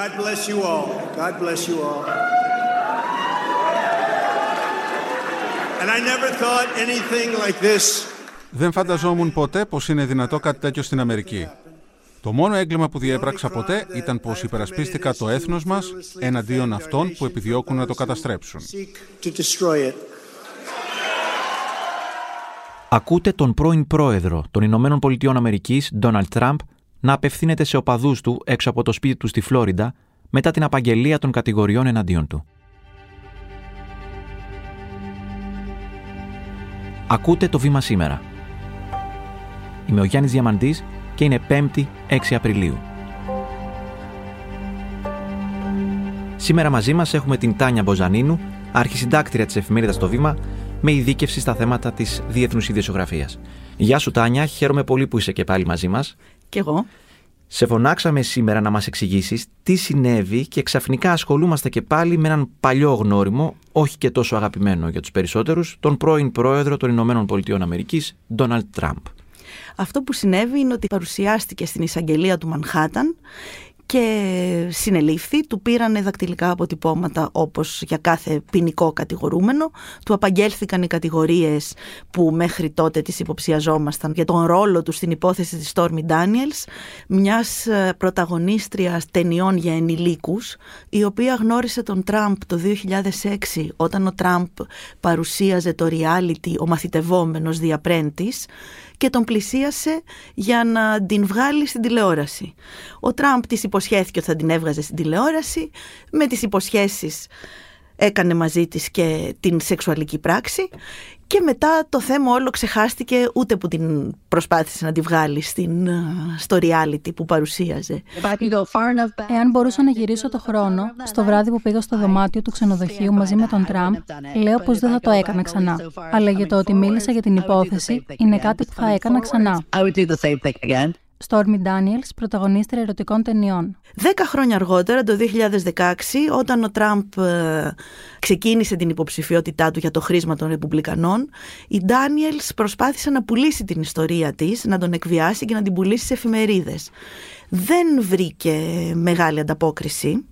God bless you all. God bless you all. And I never thought anything like this. Δεν φανταζόμουν ποτέ πως είναι δυνατό κάτι τέτοιο στην Αμερική. Το μόνο έγκλημα που διέπραξα ποτέ ήταν πως υπερασπίστηκα το έθνος μας εναντίον αυτών που επιδιώκουν να το καταστρέψουν. Ακούτε τον πρώην πρόεδρο των Ηνωμένων Πολιτειών Αμερικής, Ντόναλτ Τραμπ, να απευθύνεται σε οπαδούς του έξω από το σπίτι του στη Φλόριντα μετά την απαγγελία των κατηγοριών εναντίον του. Ακούτε το βήμα σήμερα. Είμαι ο Γιάννης Διαμαντής και είναι 5η 6 Απριλίου. Σήμερα μαζί μας έχουμε την Τάνια Μποζανίνου, αρχισυντάκτρια της εφημερίδας «Το Βήμα», με ειδίκευση στα θέματα της διεθνούς ιδιοσιογραφίας. Γεια σου Τάνια, χαίρομαι πολύ που είσαι και πάλι μαζί μας. Κι εγώ. Σε φωνάξαμε σήμερα να μας εξηγήσεις τι συνέβη και ξαφνικά ασχολούμαστε και πάλι με έναν παλιό γνώριμο, όχι και τόσο αγαπημένο για τους περισσότερους, τον πρώην πρόεδρο των Ηνωμένων Πολιτειών Αμερικής, Ντόναλτ Τραμπ. Αυτό που συνέβη είναι ότι παρουσιάστηκε στην εισαγγελία του Μανχάταν και συνελήφθη, του πήραν δακτυλικά αποτυπώματα όπως για κάθε ποινικό κατηγορούμενο, του απαγγέλθηκαν οι κατηγορίες που μέχρι τότε τις υποψιαζόμασταν για τον ρόλο τους στην υπόθεση της Stormy Daniels, μιας ε, πρωταγωνίστριας ταινιών για ενηλίκους, η οποία γνώρισε τον Τραμπ το 2006 όταν ο Τραμπ παρουσίαζε το reality «Ο μαθητευόμενος διαπρέντης» και τον πλησίασε για να την βγάλει στην τηλεόραση. Ο Τραμπ της υποσχέθηκε ότι θα την έβγαζε στην τηλεόραση, με τις υποσχέσεις έκανε μαζί της και την σεξουαλική πράξη. Και μετά το θέμα όλο ξεχάστηκε ούτε που την προσπάθησε να τη βγάλει στην, στο reality που παρουσίαζε. Εάν μπορούσα να γυρίσω το χρόνο, στο βράδυ που πήγα στο δωμάτιο του ξενοδοχείου μαζί με τον Τραμπ, λέω πως δεν θα το έκανα ξανά. Αλλά για το ότι μίλησα για την υπόθεση, είναι κάτι που θα έκανα ξανά. Stormy Daniels, πρωταγωνίστρια ερωτικών ταινιών. Δέκα χρόνια αργότερα, το 2016, όταν ο Τραμπ ε, ξεκίνησε την υποψηφιότητά του για το χρήσμα των Ρεπουμπλικανών, η Daniels προσπάθησε να πουλήσει την ιστορία της, να τον εκβιάσει και να την πουλήσει σε εφημερίδες. Δεν βρήκε μεγάλη ανταπόκριση.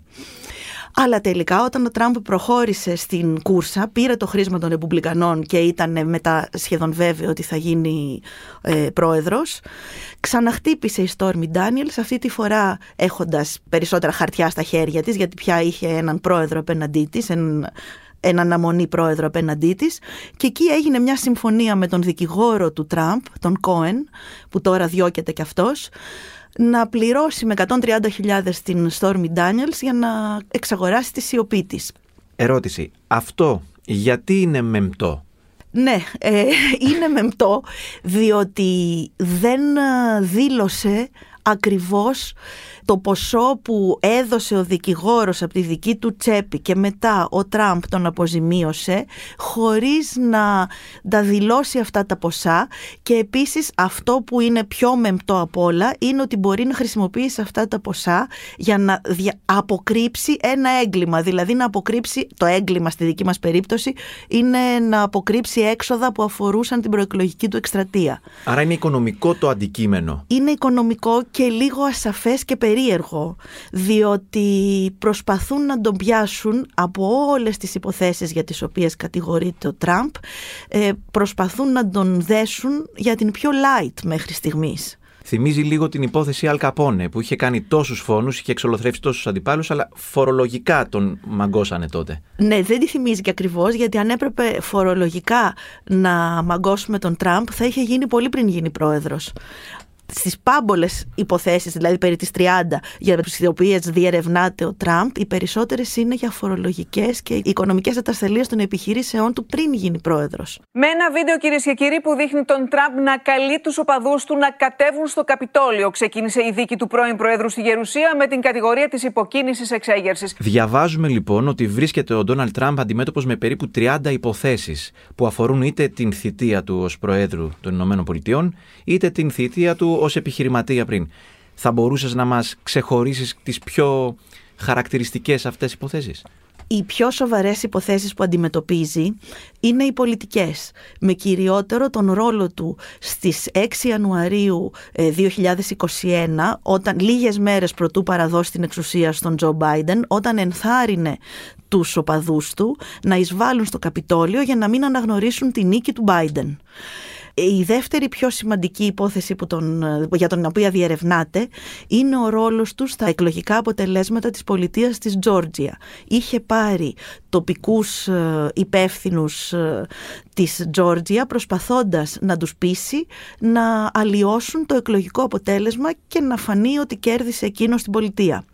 Αλλά τελικά όταν ο Τραμπ προχώρησε στην κούρσα, πήρε το χρήσμα των Ρεπουμπλικανών και ήταν μετά σχεδόν βέβαιο ότι θα γίνει ε, πρόεδρος, ξαναχτύπησε η Stormy Daniels, αυτή τη φορά έχοντας περισσότερα χαρτιά στα χέρια της, γιατί πια είχε έναν πρόεδρο απέναντί της, έναν έναν αναμονή πρόεδρο απέναντί της. Και εκεί έγινε μια συμφωνία με τον δικηγόρο του Τραμπ, τον Κόεν, που τώρα διώκεται κι αυτός, να πληρώσει με 130.000 την Stormy Daniels για να εξαγοράσει τη σιωπή της. Ερώτηση. Αυτό γιατί είναι μεμπτό; Ναι, ε, είναι μεμπτό διότι δεν ε, δήλωσε ακριβώς το ποσό που έδωσε ο δικηγόρος από τη δική του τσέπη και μετά ο Τραμπ τον αποζημίωσε χωρίς να τα δηλώσει αυτά τα ποσά και επίσης αυτό που είναι πιο μεμπτό απ' όλα είναι ότι μπορεί να χρησιμοποιήσει αυτά τα ποσά για να αποκρύψει ένα έγκλημα, δηλαδή να αποκρύψει το έγκλημα στη δική μας περίπτωση είναι να αποκρύψει έξοδα που αφορούσαν την προεκλογική του εκστρατεία. Άρα είναι οικονομικό το αντικείμενο. Είναι οικονομικό και λίγο ασαφές και περίεργο, διότι προσπαθούν να τον πιάσουν από όλες τις υποθέσεις για τις οποίες κατηγορείται ο Τραμπ, ε, προσπαθούν να τον δέσουν για την πιο light μέχρι στιγμής. Θυμίζει λίγο την υπόθεση Αλ Καπόνε που είχε κάνει τόσους φόνους, είχε εξολοθρεύσει τόσους αντιπάλους, αλλά φορολογικά τον μαγκώσανε τότε. Ναι, δεν τη θυμίζει και ακριβώς, γιατί αν έπρεπε φορολογικά να μαγκώσουμε τον Τραμπ, θα είχε γίνει πολύ πριν γίνει πρόεδρος στις πάμπολες υποθέσεις, δηλαδή περί τις 30, για τις οποίες διερευνάται ο Τραμπ, οι περισσότερες είναι για φορολογικές και οικονομικές ατασταλίες των επιχειρήσεών του πριν γίνει πρόεδρος. Με ένα βίντεο, κυρίες και κύριοι, που δείχνει τον Τραμπ να καλεί τους οπαδούς του να κατέβουν στο Καπιτόλιο. Ξεκίνησε η δίκη του πρώην Προέδρου στη Γερουσία με την κατηγορία της υποκίνησης εξέγερσης. Διαβάζουμε λοιπόν ότι βρίσκεται ο Ντόναλτ Τραμπ αντιμέτωπος με περίπου 30 υποθέσεις που αφορούν είτε την θητεία του ως Προέδρου των ΗΠΑ, είτε την θητεία του ως επιχειρηματία πριν. Θα μπορούσες να μας ξεχωρίσεις τις πιο χαρακτηριστικές αυτές υποθέσεις; οι πιο σοβαρές υποθέσεις που αντιμετωπίζει είναι οι πολιτικές. Με κυριότερο τον ρόλο του στις 6 Ιανουαρίου 2021, ε, όταν λίγες μέρες πρωτού παραδώσει την εξουσία στον Τζο Μπάιντεν, όταν ενθάρρυνε τους οπαδούς του να εισβάλλουν στο Καπιτόλιο για να μην αναγνωρίσουν τη νίκη του Μπάιντεν. Η δεύτερη πιο σημαντική υπόθεση που τον, για τον οποία διερευνάται είναι ο ρόλος του στα εκλογικά αποτελέσματα της πολιτείας της Τζόρτζια. Είχε πάρει τοπικούς ε, υπεύθυνους ε, της Τζόρτζια προσπαθώντας να τους πείσει να αλλοιώσουν το εκλογικό αποτέλεσμα και να φανεί ότι κέρδισε εκείνος στην πολιτεία.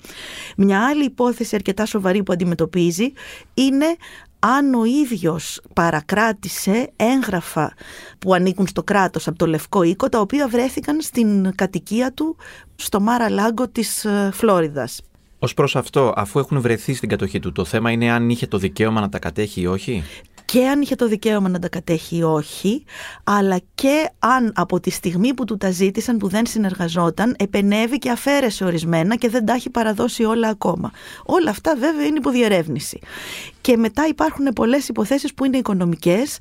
Μια άλλη υπόθεση αρκετά σοβαρή που αντιμετωπίζει είναι αν ο ίδιος παρακράτησε έγγραφα που ανήκουν στο κράτος από το Λευκό Οίκο, τα οποία βρέθηκαν στην κατοικία του στο Μάρα Λάγκο της ε, Φλόριδας. Ω προς αυτό, αφού έχουν βρεθεί στην κατοχή του, το θέμα είναι αν είχε το δικαίωμα να τα κατέχει ή όχι; Και αν είχε το δικαίωμα να τα κατέχει ή όχι, αλλά και αν από τη στιγμή που του τα ζήτησαν, που δεν συνεργαζόταν, επενεύει και αφαίρεσε ορισμένα και δεν τα έχει παραδώσει όλα ακόμα. Όλα αυτά βέβαια είναι υποδιερεύνηση. Και μετά υπάρχουν πολλές υποθέσεις που είναι οικονομικές,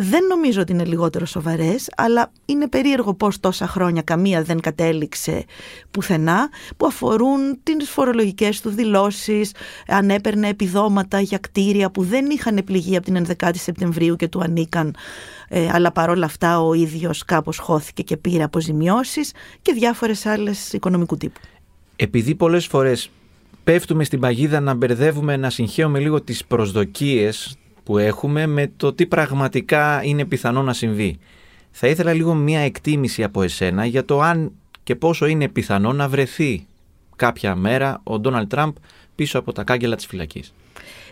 δεν νομίζω ότι είναι λιγότερο σοβαρές, αλλά είναι περίεργο πώς τόσα χρόνια καμία δεν κατέληξε πουθενά, που αφορούν τις φορολογικές του δηλώσεις, αν έπαιρνε επιδόματα για κτίρια που δεν είχαν πληγεί από την 11η Σεπτεμβρίου και του ανήκαν, ε, αλλά παρόλα αυτά ο ίδιος κάπως χώθηκε και πήρε αποζημιώσεις και διάφορες άλλες οικονομικού τύπου. Επειδή πολλές φορές πέφτουμε στην παγίδα να μπερδεύουμε, να συγχαίουμε λίγο τις προσδοκίες που έχουμε με το τι πραγματικά είναι πιθανό να συμβεί. Θα ήθελα λίγο μία εκτίμηση από εσένα για το αν και πόσο είναι πιθανό να βρεθεί κάποια μέρα ο Ντόναλτ Τραμπ πίσω από τα κάγκελα της φυλακής.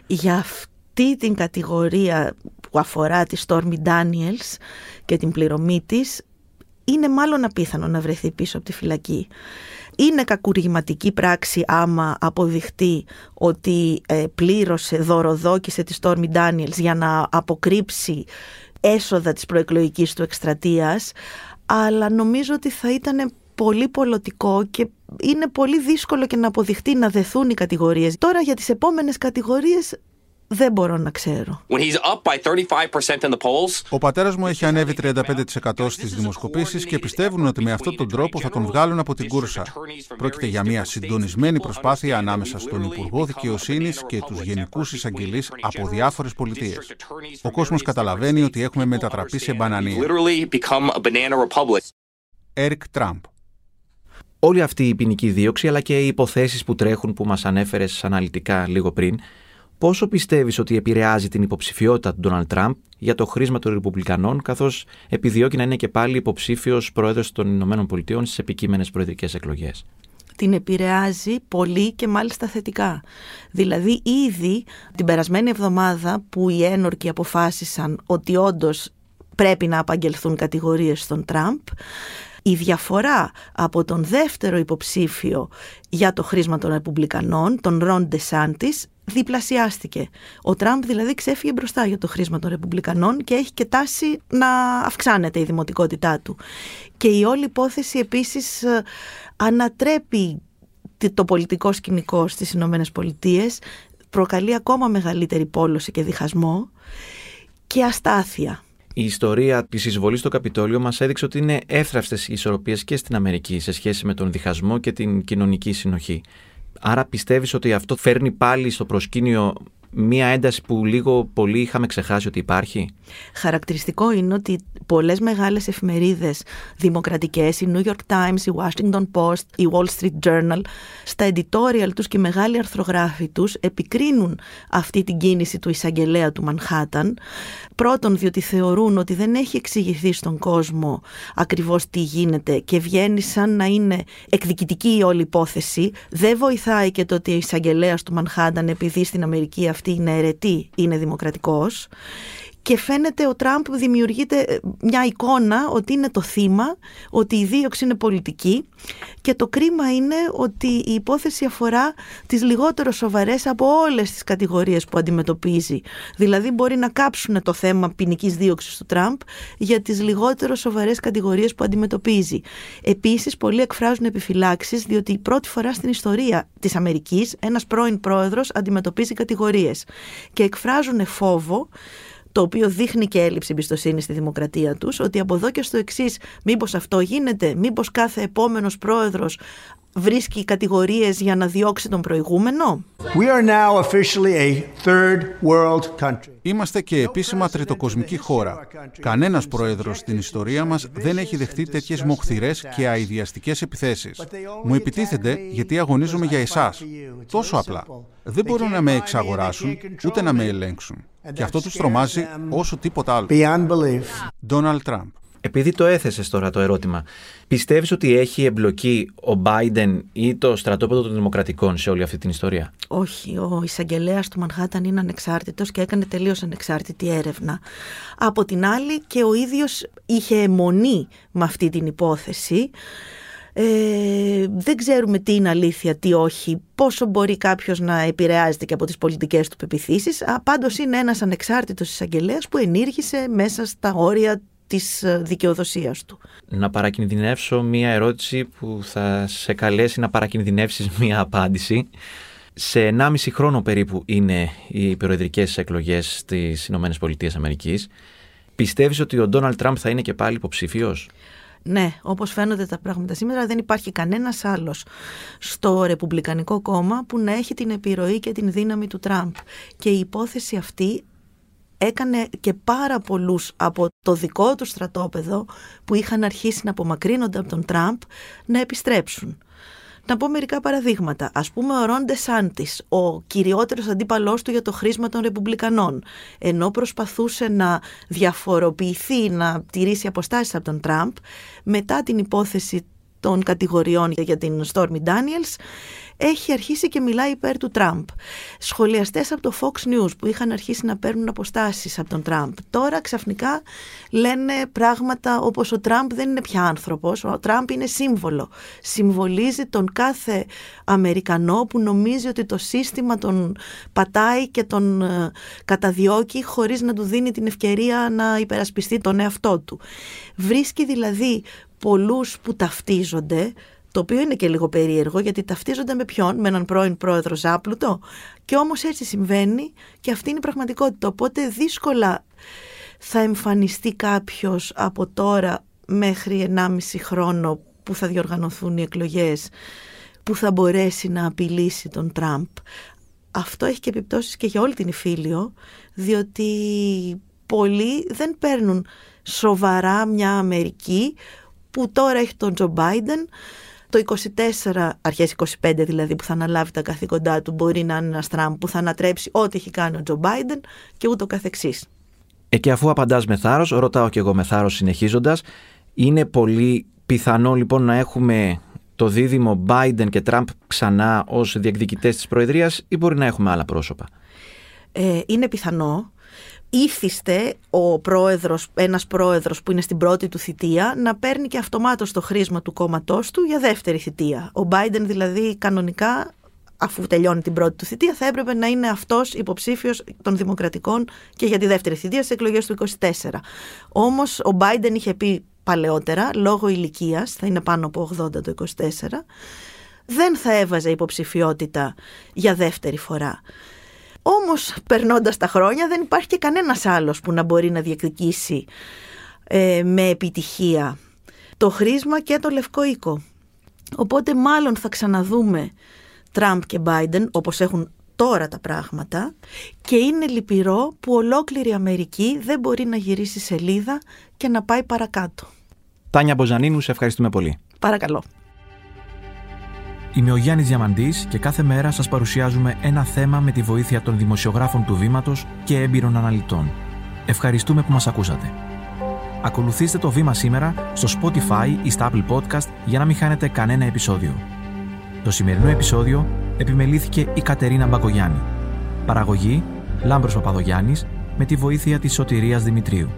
Για αυτή την κατηγορία που αφορά τη Stormy Daniels και την πληρωμή της είναι μάλλον απίθανο να βρεθεί πίσω από τη φυλακή είναι κακουργηματική πράξη άμα αποδειχτεί ότι ε, πλήρωσε, δωροδόκησε τη Stormy Daniels για να αποκρύψει έσοδα της προεκλογικής του εκστρατείας αλλά νομίζω ότι θα ήταν πολύ πολιτικό και είναι πολύ δύσκολο και να αποδειχτεί να δεθούν οι κατηγορίες. Τώρα για τις επόμενες κατηγορίες δεν μπορώ να ξέρω. Ο πατέρας μου έχει ανέβει 35% στις δημοσκοπήσεις και πιστεύουν ότι με αυτόν τον τρόπο θα τον βγάλουν από την κούρσα. Πρόκειται για μια συντονισμένη προσπάθεια ανάμεσα στον Υπουργό Δικαιοσύνης και τους Γενικούς Εισαγγελείς από διάφορες πολιτείες. Ο κόσμος καταλαβαίνει ότι έχουμε μετατραπεί σε μπανανία. Έρικ Τραμπ. Όλη αυτή η ποινική δίωξη αλλά και οι υποθέσεις που τρέχουν που μας ανέφερες αναλυτικά λίγο πριν Πόσο πιστεύεις ότι επηρεάζει την υποψηφιότητα του Ντόναλτ Τραμπ για το χρήσμα των Ρεπουμπλικανών, καθώς επιδιώκει να είναι και πάλι υποψήφιος πρόεδρος των Ηνωμένων Πολιτειών στις επικείμενες προεδρικές εκλογές; Την επηρεάζει πολύ και μάλιστα θετικά. Δηλαδή, ήδη την περασμένη εβδομάδα που οι ένορκοι αποφάσισαν ότι όντως πρέπει να απαγγελθούν κατηγορίες στον Τραμπ, η διαφορά από τον δεύτερο υποψήφιο για το χρήσμα των Ρεπουμπλικανών, τον Ρον Ντεσάντης, διπλασιάστηκε. Ο Τραμπ δηλαδή ξέφυγε μπροστά για το χρήσμα των Ρεπουμπλικανών και έχει και τάση να αυξάνεται η δημοτικότητά του. Και η όλη υπόθεση επίσης ε, ανατρέπει το πολιτικό σκηνικό στις Ηνωμένες Πολιτείες, προκαλεί ακόμα μεγαλύτερη πόλωση και διχασμό και αστάθεια. Η ιστορία της εισβολής στο Καπιτόλιο μας έδειξε ότι είναι εύθραυστες οι ισορροπίες και στην Αμερική σε σχέση με τον διχασμό και την κοινωνική συνοχή. Άρα πιστεύεις ότι αυτό φέρνει πάλι στο προσκήνιο μία ένταση που λίγο πολύ είχαμε ξεχάσει ότι υπάρχει; Χαρακτηριστικό είναι ότι πολλές μεγάλες εφημερίδες δημοκρατικές, η New York Times, η Washington Post, η Wall Street Journal, στα editorial τους και οι μεγάλοι αρθρογράφοι τους επικρίνουν αυτή την κίνηση του εισαγγελέα του Μανχάταν. Πρώτον, διότι θεωρούν ότι δεν έχει εξηγηθεί στον κόσμο ακριβώς τι γίνεται και βγαίνει σαν να είναι εκδικητική η όλη υπόθεση. Δεν βοηθάει και το ότι ο εισαγγελέας του Μανχάταν, επειδή στην Αμερική αυτή είναι αιρετή, είναι δημοκρατικός και φαίνεται ο Τραμπ δημιουργείται ε, μια εικόνα ότι είναι το θύμα, ότι η δίωξη είναι πολιτική και το κρίμα είναι ότι η υπόθεση αφορά τις λιγότερο σοβαρές από όλες τις κατηγορίες που αντιμετωπίζει. Δηλαδή μπορεί να κάψουν το θέμα ποινικής δίωξης του Τραμπ για τις λιγότερο σοβαρές κατηγορίες που αντιμετωπίζει. Επίσης πολλοί εκφράζουν επιφυλάξεις διότι η πρώτη φορά στην ιστορία της Αμερικής ένας πρώην πρόεδρος αντιμετωπίζει κατηγορίες και εκφράζουν φόβο το οποίο δείχνει και έλλειψη εμπιστοσύνη στη δημοκρατία τους, ότι από εδώ και στο εξής, μήπως αυτό γίνεται, μήπως κάθε επόμενος πρόεδρος βρίσκει κατηγορίες για να διώξει τον προηγούμενο; We are now officially a third world country. Είμαστε και επίσημα τριτοκοσμική χώρα. Κανένας πρόεδρος στην ιστορία μας δεν έχει δεχτεί τέτοιες μοχθηρές και αειδιαστικές επιθέσεις. Μου επιτίθενται γιατί αγωνίζομαι για εσάς. Τόσο απλά. Δεν μπορούν να με εξαγοράσουν ούτε να με ελέγξουν. Και αυτό τους τρομάζει όσο τίποτα άλλο. Donald Trump. Επειδή το έθεσες τώρα το ερώτημα, πιστεύεις ότι έχει εμπλοκή ο Biden ή το στρατόπεδο των Δημοκρατικών σε όλη αυτή την ιστορία; Όχι, ο εισαγγελέας του Μανχάταν είναι ανεξάρτητος και έκανε τελείως ανεξάρτητη έρευνα. Από την άλλη και ο ίδιος είχε αιμονή με αυτή την υπόθεση. Ε, δεν ξέρουμε τι είναι αλήθεια, τι όχι, πόσο μπορεί κάποιος να επηρεάζεται και από τις πολιτικές του πεπιθήσεις. Πάντως είναι ένας ανεξάρτητος εισαγγελέας που ενήργησε μέσα στα όρια της ε, δικαιοδοσίας του. Να παρακινδυνεύσω μία ερώτηση που θα σε καλέσει να παρακινδυνεύσεις μία απάντηση. Σε 1,5 χρόνο περίπου είναι οι προεδρικές εκλογές στις Ηνωμένες Πολιτείες Αμερικής. Πιστεύεις ότι ο Ντόναλτ Τραμπ θα είναι και πάλι υποψήφιος; Ναι, όπως φαίνονται τα πράγματα σήμερα δεν υπάρχει κανένας άλλος στο Ρεπουμπλικανικό κόμμα που να έχει την επιρροή και την δύναμη του Τραμπ. Και η υπόθεση αυτή έκανε και πάρα πολλούς από το δικό του στρατόπεδο που είχαν αρχίσει να απομακρύνονται από τον Τραμπ να επιστρέψουν. Να πω μερικά παραδείγματα. Α πούμε, ο Ρόντε Σάντι, ο κυριότερος αντίπαλός του για το χρήσμα των Ρεπουμπλικανών, ενώ προσπαθούσε να διαφοροποιηθεί, να τηρήσει αποστάσεις από τον Τραμπ, μετά την υπόθεση των κατηγοριών για την Stormy Daniels, έχει αρχίσει και μιλάει υπέρ του Τραμπ. Σχολιαστές από το Fox News που είχαν αρχίσει να παίρνουν αποστάσεις από τον Τραμπ, τώρα ξαφνικά λένε πράγματα όπως ο Τραμπ δεν είναι πια άνθρωπος, ο Τραμπ είναι σύμβολο. Συμβολίζει τον κάθε Αμερικανό που νομίζει ότι το σύστημα τον πατάει και τον ε, καταδιώκει χωρίς να του δίνει την ευκαιρία να υπερασπιστεί τον εαυτό του. Βρίσκει δηλαδή πολλούς που ταυτίζονται το οποίο είναι και λίγο περίεργο γιατί ταυτίζονται με ποιον, με έναν πρώην πρόεδρο Ζάπλουτο. Και όμως έτσι συμβαίνει και αυτή είναι η πραγματικότητα. Οπότε δύσκολα θα εμφανιστεί κάποιος από τώρα μέχρι 1,5 χρόνο που θα διοργανωθούν οι εκλογές που θα μπορέσει να απειλήσει τον Τραμπ. Αυτό έχει και επιπτώσεις και για όλη την Ιφίλιο, διότι πολλοί δεν παίρνουν σοβαρά μια Αμερική που τώρα έχει τον Τζο Μπάιντεν, το 24, αρχές 25 δηλαδή που θα αναλάβει τα καθήκοντά του μπορεί να είναι ένας Τραμπ που θα ανατρέψει ό,τι έχει κάνει ο Τζο Μπάιντεν και ούτω καθεξής. Ε, και αφού απαντάς με θάρρος, ρωτάω και εγώ με θάρρος συνεχίζοντας, είναι πολύ πιθανό λοιπόν να έχουμε το δίδυμο Biden και Τραμπ ξανά ως διεκδικητές της Προεδρίας ή μπορεί να έχουμε άλλα πρόσωπα; Ε, είναι πιθανό ήθιστε ο πρόεδρος, ένας πρόεδρος που είναι στην πρώτη του θητεία να παίρνει και αυτομάτως το χρήσμα του κόμματός του για δεύτερη θητεία. Ο Biden δηλαδή κανονικά αφού τελειώνει την πρώτη του θητεία θα έπρεπε να είναι αυτός υποψήφιος των δημοκρατικών και για τη δεύτερη θητεία στις εκλογές του 24. Όμως ο Biden είχε πει παλαιότερα λόγω ηλικίας, θα είναι πάνω από 80 το 24, δεν θα έβαζε υποψηφιότητα για δεύτερη φορά. Όμως περνώντας τα χρόνια δεν υπάρχει και κανένας άλλος που να μπορεί να διεκδικήσει ε, με επιτυχία το χρήσμα και το λευκό οίκο. Οπότε μάλλον θα ξαναδούμε Τραμπ και Μπάιντεν όπως έχουν τώρα τα πράγματα και είναι λυπηρό που ολόκληρη η Αμερική δεν μπορεί να γυρίσει σελίδα και να πάει παρακάτω. Τάνια Μποζανίνου, σε ευχαριστούμε πολύ. Παρακαλώ. Είμαι ο Γιάννης Διαμαντής και κάθε μέρα σας παρουσιάζουμε ένα θέμα με τη βοήθεια των δημοσιογράφων του Βήματος και έμπειρων αναλυτών. Ευχαριστούμε που μας ακούσατε. Ακολουθήστε το βήμα σήμερα στο Spotify ή στα Apple Podcast για να μην χάνετε κανένα επεισόδιο. Το σημερινό επεισόδιο επιμελήθηκε η Κατερίνα Μπακογιάννη. Παραγωγή Λάμπρος Παπαδογιάννης, με τη βοήθεια της Σωτηρίας Δημητρίου.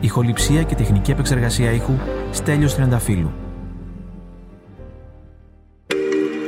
Ηχοληψία και τεχνική επεξεργασία ήχου Στέλιος Τριανταφύλου.